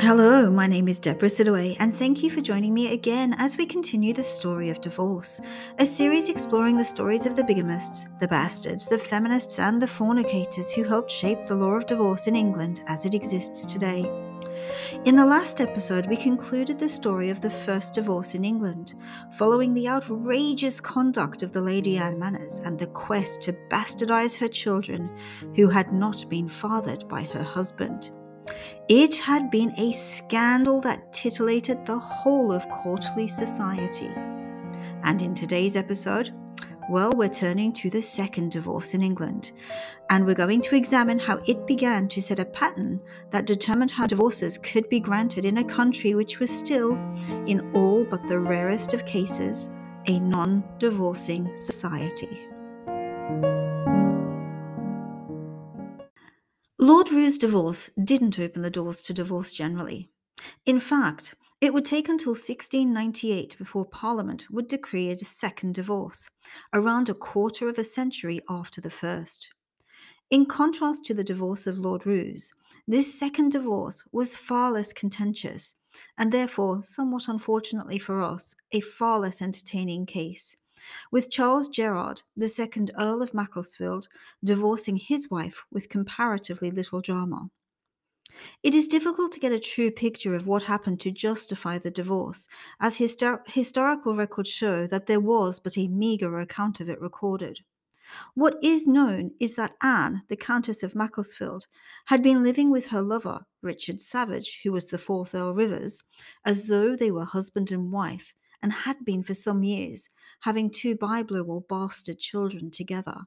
Hello, my name is Deborah Sidaway, and thank you for joining me again as we continue the story of divorce, a series exploring the stories of the bigamists, the bastards, the feminists, and the fornicators who helped shape the law of divorce in England as it exists today. In the last episode, we concluded the story of the first divorce in England, following the outrageous conduct of the Lady Anne Manners and the quest to bastardize her children who had not been fathered by her husband. It had been a scandal that titillated the whole of courtly society. And in today's episode, well, we're turning to the second divorce in England, and we're going to examine how it began to set a pattern that determined how divorces could be granted in a country which was still, in all but the rarest of cases, a non divorcing society. Lord Roos' divorce didn't open the doors to divorce generally. In fact, it would take until 1698 before Parliament would decree a second divorce, around a quarter of a century after the first. In contrast to the divorce of Lord Roos, this second divorce was far less contentious, and therefore, somewhat unfortunately for us, a far less entertaining case with Charles Gerard, the second Earl of Macclesfield, divorcing his wife with comparatively little drama. It is difficult to get a true picture of what happened to justify the divorce, as histor- historical records show that there was but a meagre account of it recorded. What is known is that Anne, the Countess of Macclesfield, had been living with her lover, Richard Savage, who was the fourth Earl Rivers, as though they were husband and wife, and had been for some years, having two Biblo or bastard children together.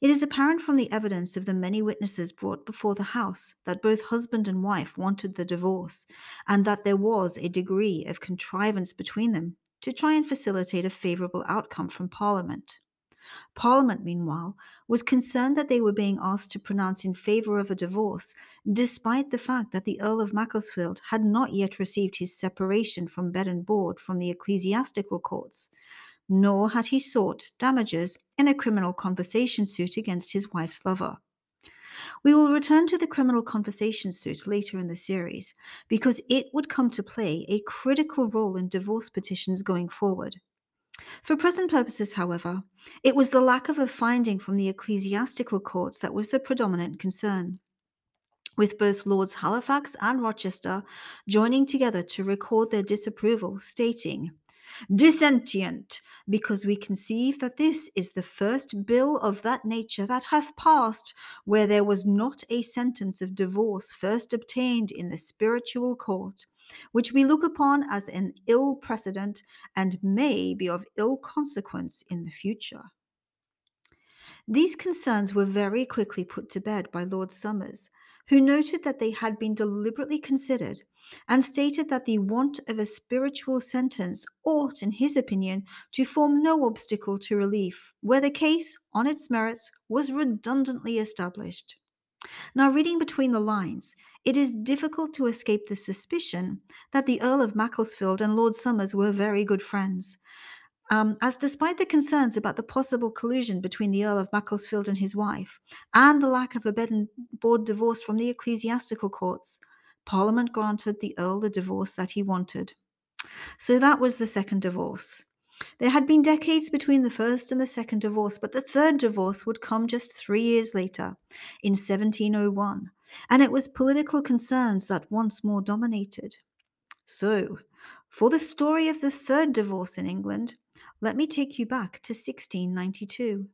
It is apparent from the evidence of the many witnesses brought before the House that both husband and wife wanted the divorce, and that there was a degree of contrivance between them to try and facilitate a favourable outcome from Parliament. Parliament, meanwhile, was concerned that they were being asked to pronounce in favour of a divorce, despite the fact that the Earl of Macclesfield had not yet received his separation from bed and board from the ecclesiastical courts, nor had he sought damages in a criminal conversation suit against his wife's lover. We will return to the criminal conversation suit later in the series because it would come to play a critical role in divorce petitions going forward. For present purposes, however, it was the lack of a finding from the ecclesiastical courts that was the predominant concern. With both Lords Halifax and Rochester joining together to record their disapproval, stating, Dissentient, because we conceive that this is the first bill of that nature that hath passed, where there was not a sentence of divorce first obtained in the spiritual court, which we look upon as an ill precedent and may be of ill consequence in the future. These concerns were very quickly put to bed by Lord Somers, who noted that they had been deliberately considered and stated that the want of a spiritual sentence ought, in his opinion, to form no obstacle to relief, where the case, on its merits, was redundantly established. Now, reading between the lines, it is difficult to escape the suspicion that the Earl of Macclesfield and Lord Somers were very good friends. Um, as despite the concerns about the possible collusion between the Earl of Macclesfield and his wife, and the lack of a bed and board divorce from the ecclesiastical courts, Parliament granted the Earl the divorce that he wanted. So that was the second divorce. There had been decades between the first and the second divorce, but the third divorce would come just three years later, in 1701, and it was political concerns that once more dominated. So, for the story of the third divorce in England, let me take you back to 1692.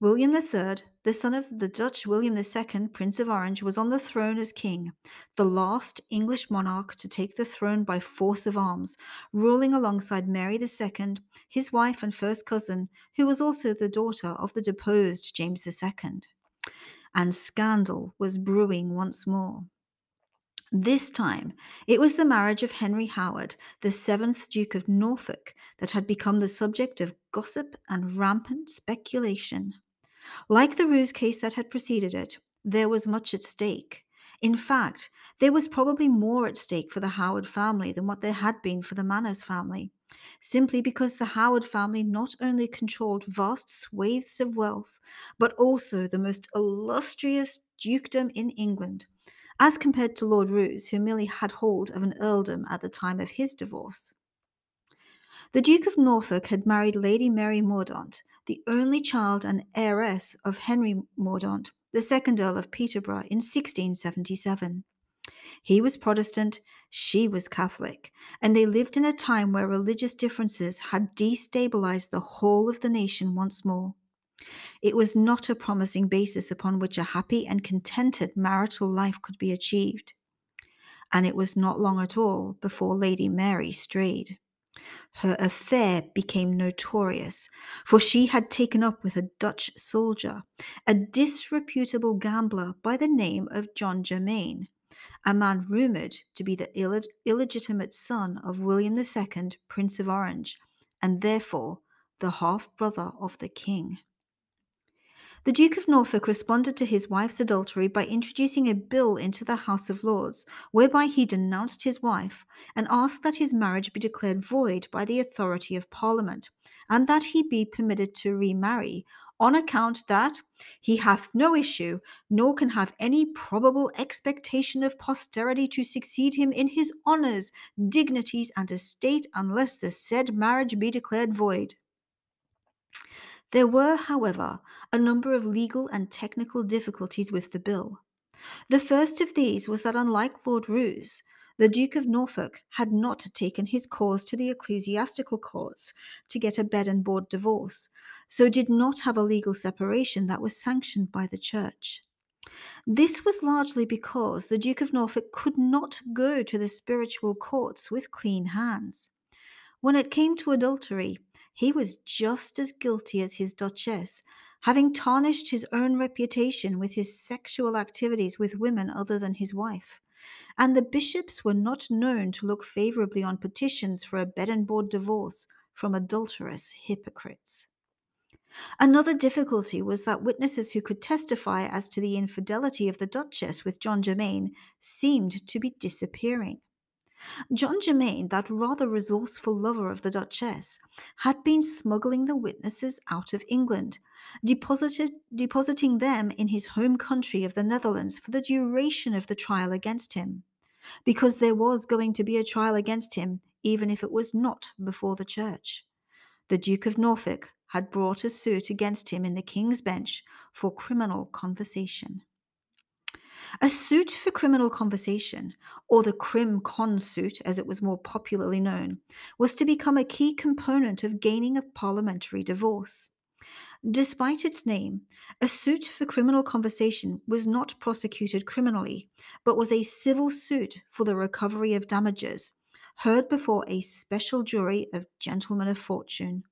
William III, the son of the Dutch William II, Prince of Orange, was on the throne as king, the last English monarch to take the throne by force of arms, ruling alongside Mary II, his wife and first cousin, who was also the daughter of the deposed James II. And scandal was brewing once more. This time, it was the marriage of Henry Howard, the seventh Duke of Norfolk, that had become the subject of gossip and rampant speculation. Like the Roos case that had preceded it, there was much at stake. In fact, there was probably more at stake for the Howard family than what there had been for the Manners family, simply because the Howard family not only controlled vast swathes of wealth, but also the most illustrious dukedom in England, as compared to Lord Roos, who merely had hold of an earldom at the time of his divorce. The Duke of Norfolk had married Lady Mary Mordaunt, the only child and heiress of Henry Mordaunt, the second Earl of Peterborough, in 1677. He was Protestant, she was Catholic, and they lived in a time where religious differences had destabilized the whole of the nation once more. It was not a promising basis upon which a happy and contented marital life could be achieved. And it was not long at all before Lady Mary strayed. Her affair became notorious, for she had taken up with a Dutch soldier, a disreputable gambler by the name of John Germain, a man rumoured to be the Ill- illegitimate son of William II, Prince of Orange, and therefore the half brother of the king. The Duke of Norfolk responded to his wife's adultery by introducing a bill into the House of Lords, whereby he denounced his wife and asked that his marriage be declared void by the authority of Parliament, and that he be permitted to remarry, on account that he hath no issue, nor can have any probable expectation of posterity to succeed him in his honours, dignities, and estate, unless the said marriage be declared void. There were, however, a number of legal and technical difficulties with the bill. The first of these was that, unlike Lord Roos, the Duke of Norfolk had not taken his cause to the ecclesiastical courts to get a bed and board divorce, so did not have a legal separation that was sanctioned by the church. This was largely because the Duke of Norfolk could not go to the spiritual courts with clean hands. When it came to adultery, he was just as guilty as his duchess, having tarnished his own reputation with his sexual activities with women other than his wife. And the bishops were not known to look favorably on petitions for a bed and board divorce from adulterous hypocrites. Another difficulty was that witnesses who could testify as to the infidelity of the Duchess with John Germain seemed to be disappearing. John Germain, that rather resourceful lover of the Duchess, had been smuggling the witnesses out of England, depositing them in his home country of the Netherlands for the duration of the trial against him, because there was going to be a trial against him, even if it was not before the church. The Duke of Norfolk had brought a suit against him in the King's Bench for criminal conversation. A suit for criminal conversation, or the crim con suit as it was more popularly known, was to become a key component of gaining a parliamentary divorce. Despite its name, a suit for criminal conversation was not prosecuted criminally, but was a civil suit for the recovery of damages, heard before a special jury of gentlemen of fortune.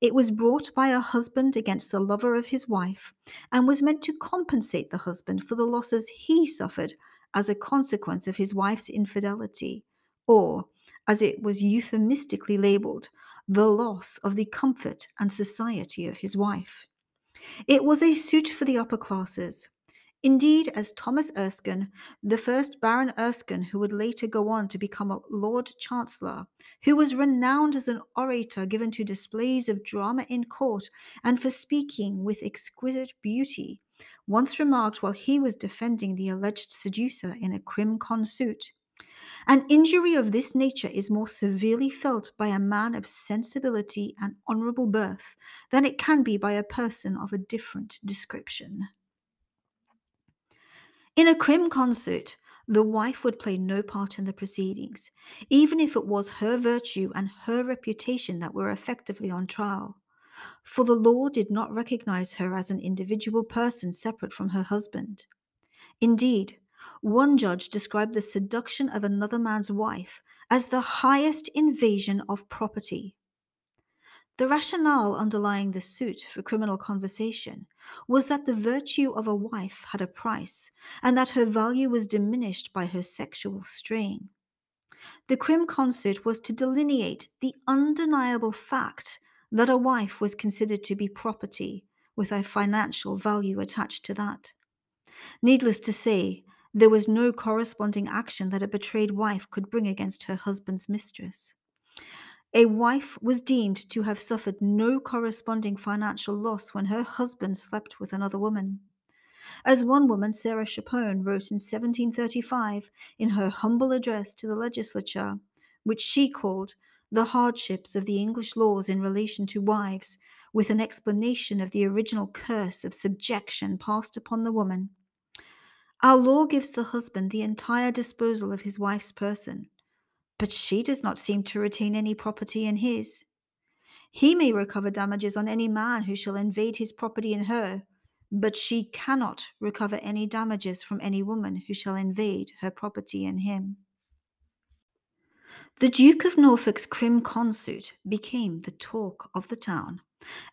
It was brought by a husband against the lover of his wife and was meant to compensate the husband for the losses he suffered as a consequence of his wife's infidelity, or, as it was euphemistically labeled, the loss of the comfort and society of his wife. It was a suit for the upper classes, Indeed, as Thomas Erskine, the first Baron Erskine, who would later go on to become a Lord Chancellor, who was renowned as an orator given to displays of drama in court and for speaking with exquisite beauty, once remarked while he was defending the alleged seducer in a crim con suit. An injury of this nature is more severely felt by a man of sensibility and honourable birth than it can be by a person of a different description. In a crim con suit, the wife would play no part in the proceedings, even if it was her virtue and her reputation that were effectively on trial. For the law did not recognize her as an individual person separate from her husband. Indeed, one judge described the seduction of another man's wife as the highest invasion of property. The rationale underlying the suit for criminal conversation was that the virtue of a wife had a price and that her value was diminished by her sexual strain. The crim con suit was to delineate the undeniable fact that a wife was considered to be property with a financial value attached to that. Needless to say, there was no corresponding action that a betrayed wife could bring against her husband's mistress. A wife was deemed to have suffered no corresponding financial loss when her husband slept with another woman. As one woman, Sarah Chapone, wrote in 1735 in her humble address to the legislature, which she called The Hardships of the English Laws in Relation to Wives, with an explanation of the original curse of subjection passed upon the woman. Our law gives the husband the entire disposal of his wife's person, but she does not seem to retain any property in his. He may recover damages on any man who shall invade his property in her, but she cannot recover any damages from any woman who shall invade her property in him. The Duke of Norfolk's crim con suit became the talk of the town,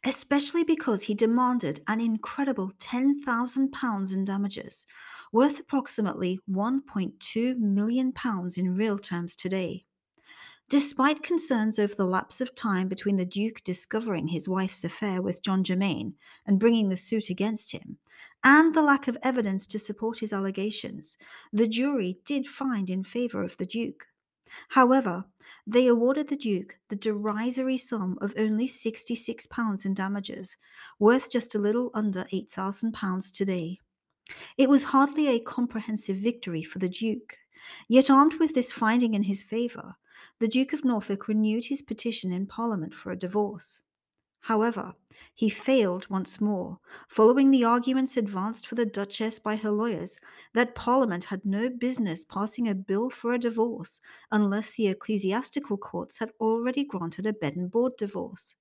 especially because he demanded an incredible £10,000 in damages, worth approximately £1.2 million in real terms today. Despite concerns over the lapse of time between the Duke discovering his wife's affair with John Germain and bringing the suit against him, and the lack of evidence to support his allegations, the jury did find in favour of the Duke. However, they awarded the Duke the derisory sum of only £66 in damages, worth just a little under £8,000 today. It was hardly a comprehensive victory for the Duke. Yet, armed with this finding in his favour, the Duke of Norfolk renewed his petition in Parliament for a divorce. However, he failed once more, following the arguments advanced for the Duchess by her lawyers that Parliament had no business passing a bill for a divorce unless the ecclesiastical courts had already granted a bed and board divorce.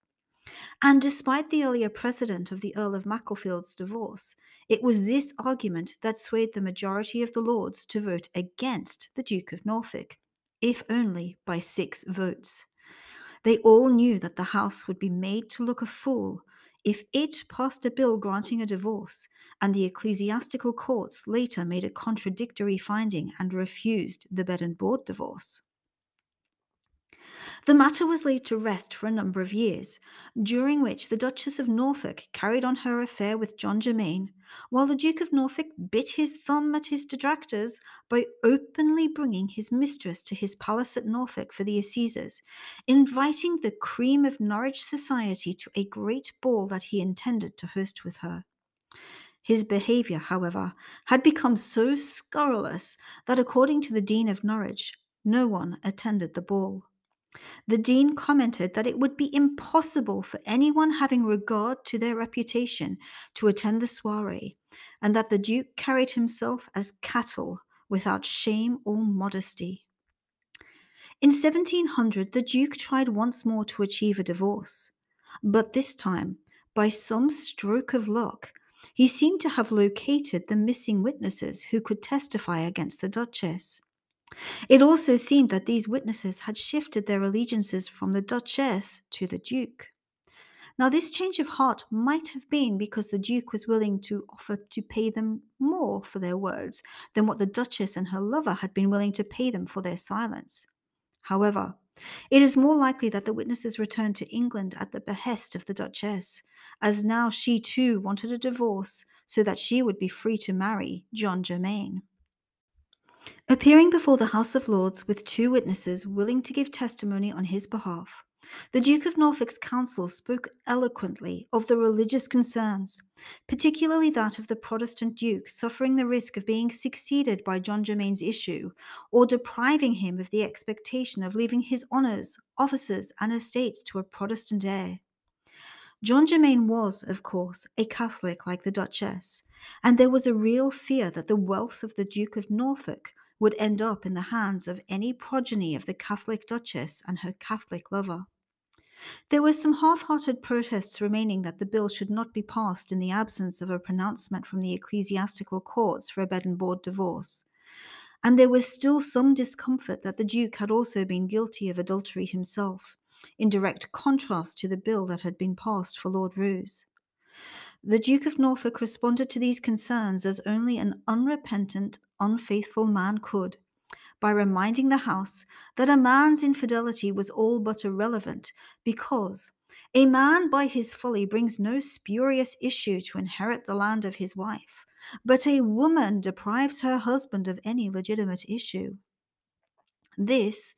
And despite the earlier precedent of the Earl of Macclesfield's divorce, it was this argument that swayed the majority of the Lords to vote against the Duke of Norfolk, if only by six votes. They all knew that the House would be made to look a fool if it passed a bill granting a divorce, and the ecclesiastical courts later made a contradictory finding and refused the bed and board divorce. The matter was laid to rest for a number of years, during which the Duchess of Norfolk carried on her affair with John Germain, while the Duke of Norfolk bit his thumb at his detractors by openly bringing his mistress to his palace at Norfolk for the assizes, inviting the cream of Norwich society to a great ball that he intended to host with her. His behaviour, however, had become so scurrilous that, according to the Dean of Norwich, no one attended the ball. The dean commented that it would be impossible for anyone having regard to their reputation to attend the soiree, and that the duke carried himself as cattle without shame or modesty. In 1700, the duke tried once more to achieve a divorce, but this time, by some stroke of luck, he seemed to have located the missing witnesses who could testify against the Duchess. It also seemed that these witnesses had shifted their allegiances from the Duchess to the Duke. Now, this change of heart might have been because the Duke was willing to offer to pay them more for their words than what the Duchess and her lover had been willing to pay them for their silence. However, it is more likely that the witnesses returned to England at the behest of the Duchess, as now she too wanted a divorce so that she would be free to marry John Germain. Appearing before the House of Lords with two witnesses willing to give testimony on his behalf, the Duke of Norfolk's counsel spoke eloquently of the religious concerns, particularly that of the Protestant Duke suffering the risk of being succeeded by John Germain's issue, or depriving him of the expectation of leaving his honours, offices, and estates to a Protestant heir. John Germain was, of course, a Catholic like the Duchess, and there was a real fear that the wealth of the Duke of Norfolk would end up in the hands of any progeny of the Catholic Duchess and her Catholic lover. There were some half hearted protests remaining that the bill should not be passed in the absence of a pronouncement from the ecclesiastical courts for a bed and board divorce. And there was still some discomfort that the Duke had also been guilty of adultery himself, in direct contrast to the bill that had been passed for Lord Roos. The Duke of Norfolk responded to these concerns as only an unrepentant, unfaithful man could, by reminding the House that a man's infidelity was all but irrelevant because a man by his folly brings no spurious issue to inherit the land of his wife, but a woman deprives her husband of any legitimate issue. This,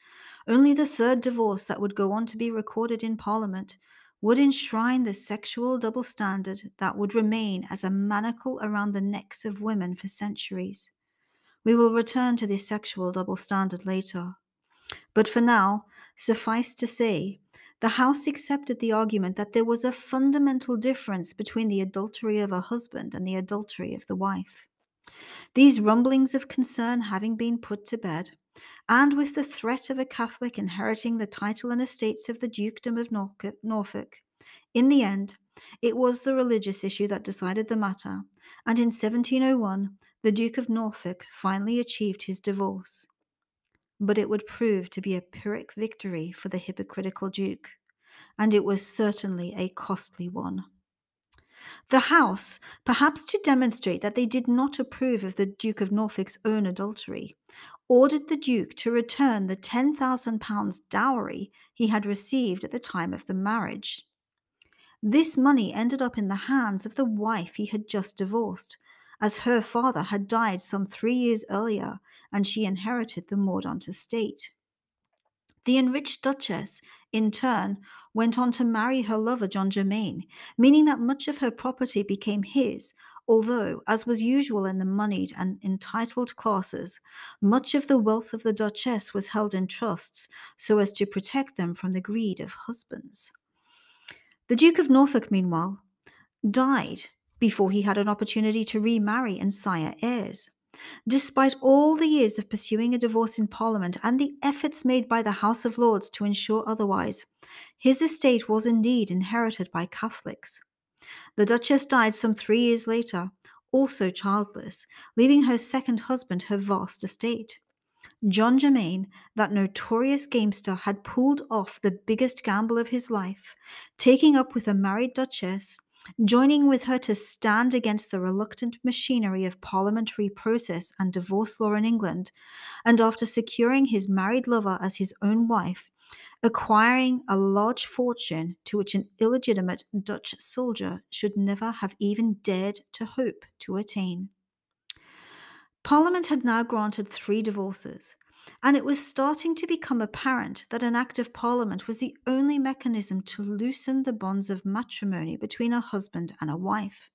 only the third divorce that would go on to be recorded in Parliament, would enshrine the sexual double standard that would remain as a manacle around the necks of women for centuries. We will return to this sexual double standard later. But for now, suffice to say, the House accepted the argument that there was a fundamental difference between the adultery of a husband and the adultery of the wife. These rumblings of concern having been put to bed, and with the threat of a Catholic inheriting the title and estates of the Dukedom of Norfolk, in the end, it was the religious issue that decided the matter, and in 1701 the Duke of Norfolk finally achieved his divorce. But it would prove to be a Pyrrhic victory for the hypocritical Duke, and it was certainly a costly one. The House, perhaps to demonstrate that they did not approve of the Duke of Norfolk's own adultery, ordered the Duke to return the £10,000 dowry he had received at the time of the marriage. This money ended up in the hands of the wife he had just divorced, as her father had died some three years earlier and she inherited the Mordaunt estate. The enriched Duchess, in turn, went on to marry her lover John Germain, meaning that much of her property became his, although, as was usual in the moneyed and entitled classes, much of the wealth of the Duchess was held in trusts so as to protect them from the greed of husbands. The Duke of Norfolk, meanwhile, died before he had an opportunity to remarry and sire heirs. Despite all the years of pursuing a divorce in Parliament and the efforts made by the House of Lords to ensure otherwise, his estate was indeed inherited by Catholics. The Duchess died some three years later, also childless, leaving her second husband her vast estate. John Germain, that notorious gamester, had pulled off the biggest gamble of his life, taking up with a married duchess joining with her to stand against the reluctant machinery of parliamentary process and divorce law in England, and after securing his married lover as his own wife, acquiring a large fortune to which an illegitimate Dutch soldier should never have even dared to hope to attain. Parliament had now granted three divorces, and it was starting to become apparent that an Act of Parliament was the only mechanism to loosen the bonds of matrimony between a husband and a wife.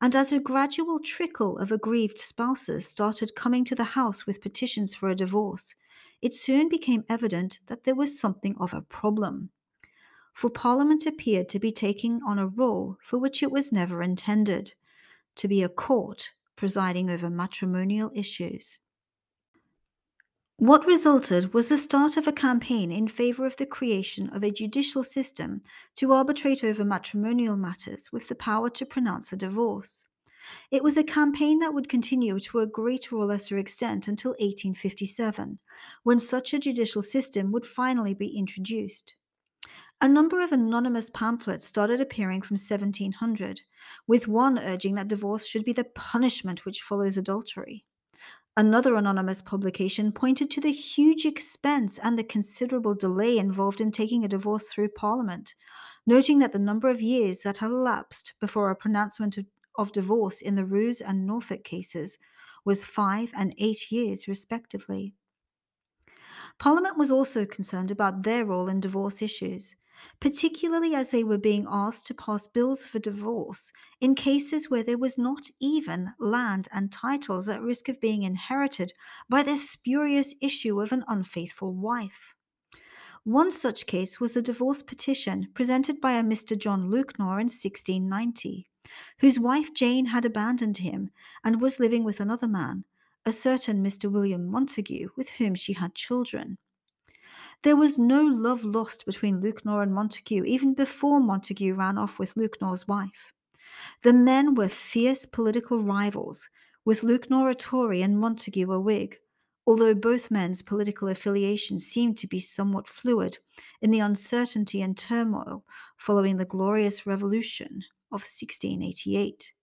And as a gradual trickle of aggrieved spouses started coming to the House with petitions for a divorce, it soon became evident that there was something of a problem. For Parliament appeared to be taking on a role for which it was never intended to be a court presiding over matrimonial issues. What resulted was the start of a campaign in favour of the creation of a judicial system to arbitrate over matrimonial matters with the power to pronounce a divorce. It was a campaign that would continue to a greater or lesser extent until 1857, when such a judicial system would finally be introduced. A number of anonymous pamphlets started appearing from 1700, with one urging that divorce should be the punishment which follows adultery. Another anonymous publication pointed to the huge expense and the considerable delay involved in taking a divorce through Parliament, noting that the number of years that had elapsed before a pronouncement of, of divorce in the Roos and Norfolk cases was five and eight years, respectively. Parliament was also concerned about their role in divorce issues particularly as they were being asked to pass bills for divorce in cases where there was not even land and titles at risk of being inherited by the spurious issue of an unfaithful wife. One such case was the divorce petition presented by a Mr. John Lewknor in 1690, whose wife Jane had abandoned him and was living with another man, a certain Mr. William Montague, with whom she had children. There was no love lost between Lewknor and Montague even before Montague ran off with Lewknor's wife. The men were fierce political rivals, with Lewknor a Tory and Montague a Whig, although both men's political affiliation seemed to be somewhat fluid in the uncertainty and turmoil following the Glorious Revolution of 1688.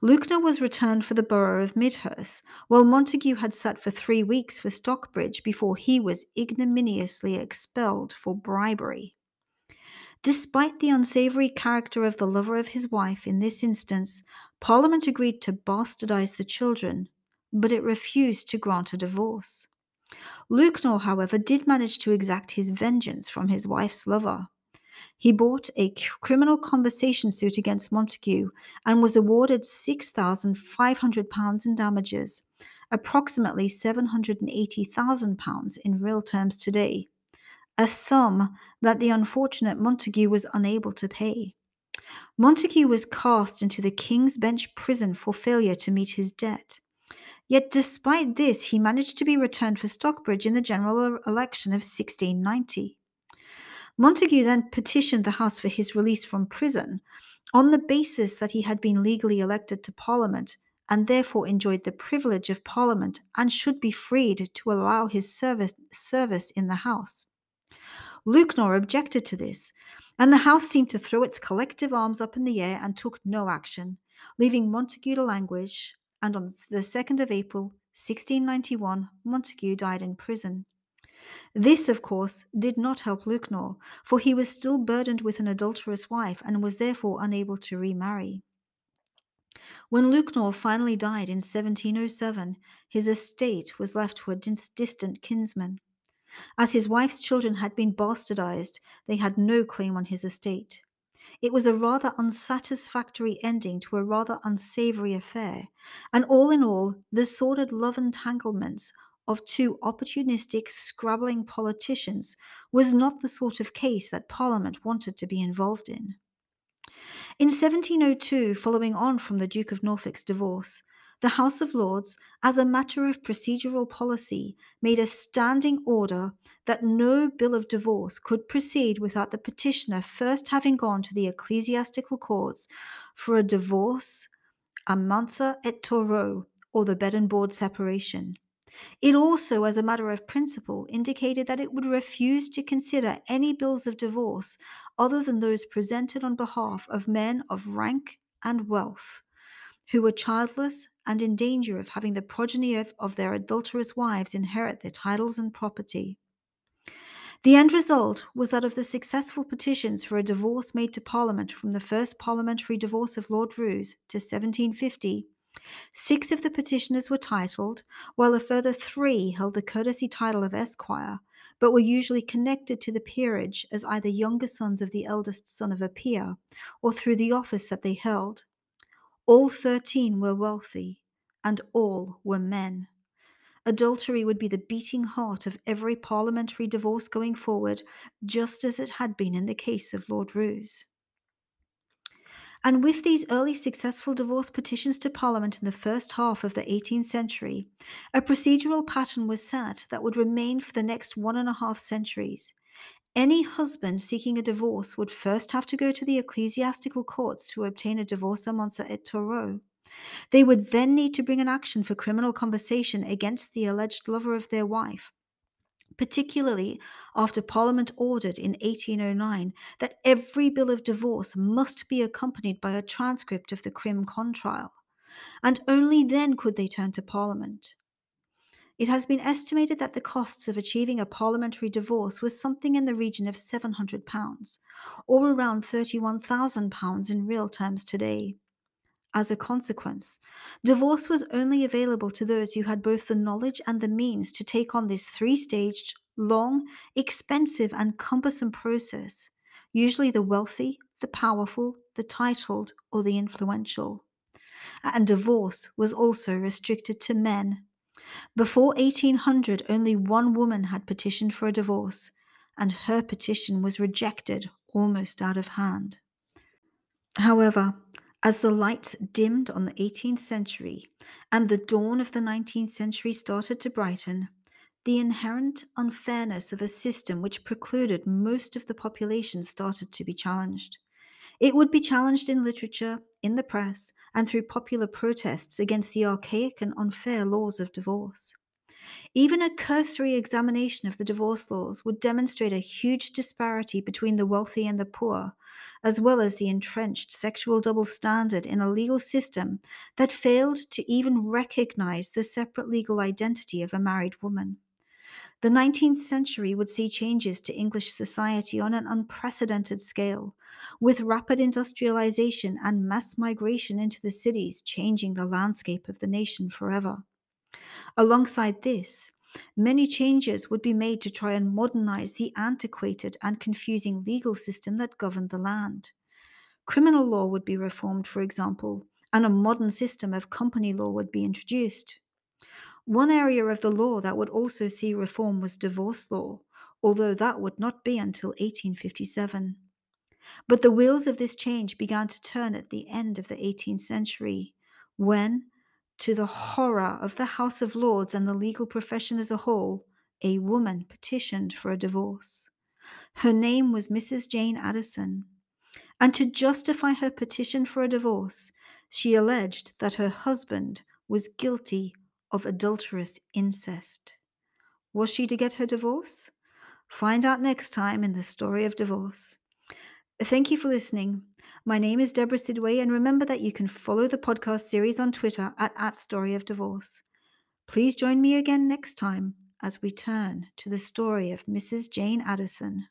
Lewknor was returned for the borough of Midhurst, while Montague had sat for three weeks for Stockbridge before he was ignominiously expelled for bribery. Despite the unsavoury character of the lover of his wife in this instance, Parliament agreed to bastardize the children, but it refused to grant a divorce. Lewknor, however, did manage to exact his vengeance from his wife's lover. He bought a criminal conversation suit against Montague and was awarded £6,500 in damages, approximately £780,000 in real terms today, a sum that the unfortunate Montague was unable to pay. Montague was cast into the King's Bench prison for failure to meet his debt. Yet, despite this, he managed to be returned for Stockbridge in the general election of 1690. Montagu then petitioned the House for his release from prison on the basis that he had been legally elected to Parliament and therefore enjoyed the privilege of Parliament and should be freed to allow his service, service in the House. Lewknor objected to this, and the House seemed to throw its collective arms up in the air and took no action, leaving Montagu to languish, and on the 2nd of April, 1691, Montagu died in prison. This, of course, did not help Lewknor, for he was still burdened with an adulterous wife and was therefore unable to remarry. When Lewknor finally died in 1707, his estate was left to a distant kinsman. As his wife's children had been bastardized, they had no claim on his estate. It was a rather unsatisfactory ending to a rather unsavory affair, and all in all, the sordid love entanglements of two opportunistic, scrabbling politicians was not the sort of case that Parliament wanted to be involved in. In 1702, following on from the Duke of Norfolk's divorce, the House of Lords, as a matter of procedural policy, made a standing order that no bill of divorce could proceed without the petitioner first having gone to the ecclesiastical courts for a divorce, a mensa et toro, or the bed and board separation. It also, as a matter of principle, indicated that it would refuse to consider any bills of divorce other than those presented on behalf of men of rank and wealth who were childless and in danger of having the progeny of, of their adulterous wives inherit their titles and property. The end result was that of the successful petitions for a divorce made to Parliament from the first parliamentary divorce of Lord Roos to 1750, six of the petitioners were titled, while a further three held the courtesy title of Esquire, but were usually connected to the peerage as either younger sons of the eldest son of a peer or through the office that they held. All thirteen were wealthy, and all were men. Adultery would be the beating heart of every parliamentary divorce going forward, just as it had been in the case of Lord Roos. And with these early successful divorce petitions to Parliament in the first half of the 18th century, a procedural pattern was set that would remain for the next one and a half centuries. Any husband seeking a divorce would first have to go to the ecclesiastical courts to obtain a divorce a mensa et toro. They would then need to bring an action for criminal conversation against the alleged lover of their wife, particularly after Parliament ordered in 1809 that every bill of divorce must be accompanied by a transcript of the crim con trial, and only then could they turn to Parliament. It has been estimated that the costs of achieving a parliamentary divorce was something in the region of £700, or around £31,000 in real terms today. As a consequence, divorce was only available to those who had both the knowledge and the means to take on this three staged, long, expensive, and cumbersome process, usually the wealthy, the powerful, the titled, or the influential. And divorce was also restricted to men before 1800, only one woman had petitioned for a divorce, and her petition was rejected almost out of hand. However, as the lights dimmed on the 18th century and the dawn of the 19th century started to brighten, the inherent unfairness of a system which precluded most of the population started to be challenged. It would be challenged in literature, in the press, and through popular protests against the archaic and unfair laws of divorce. Even a cursory examination of the divorce laws would demonstrate a huge disparity between the wealthy and the poor, as well as the entrenched sexual double standard in a legal system that failed to even recognize the separate legal identity of a married woman. The 19th century would see changes to English society on an unprecedented scale, with rapid industrialization and mass migration into the cities changing the landscape of the nation forever. Alongside this, many changes would be made to try and modernize the antiquated and confusing legal system that governed the land. Criminal law would be reformed, for example, and a modern system of company law would be introduced. One area of the law that would also see reform was divorce law, although that would not be until 1857. But the wheels of this change began to turn at the end of the 18th century, when, to the horror of the House of Lords and the legal profession as a whole, a woman petitioned for a divorce. Her name was Mrs. Jane Addison, and to justify her petition for a divorce, she alleged that her husband was guilty of adulterous incest. Was she to get her divorce? Find out next time in the story of divorce. Thank you for listening. My name is Deborah Sidway, and remember that you can follow the podcast series on Twitter at, at Story of Divorce. Please join me again next time as we turn to the story of Mrs. Jane Addison.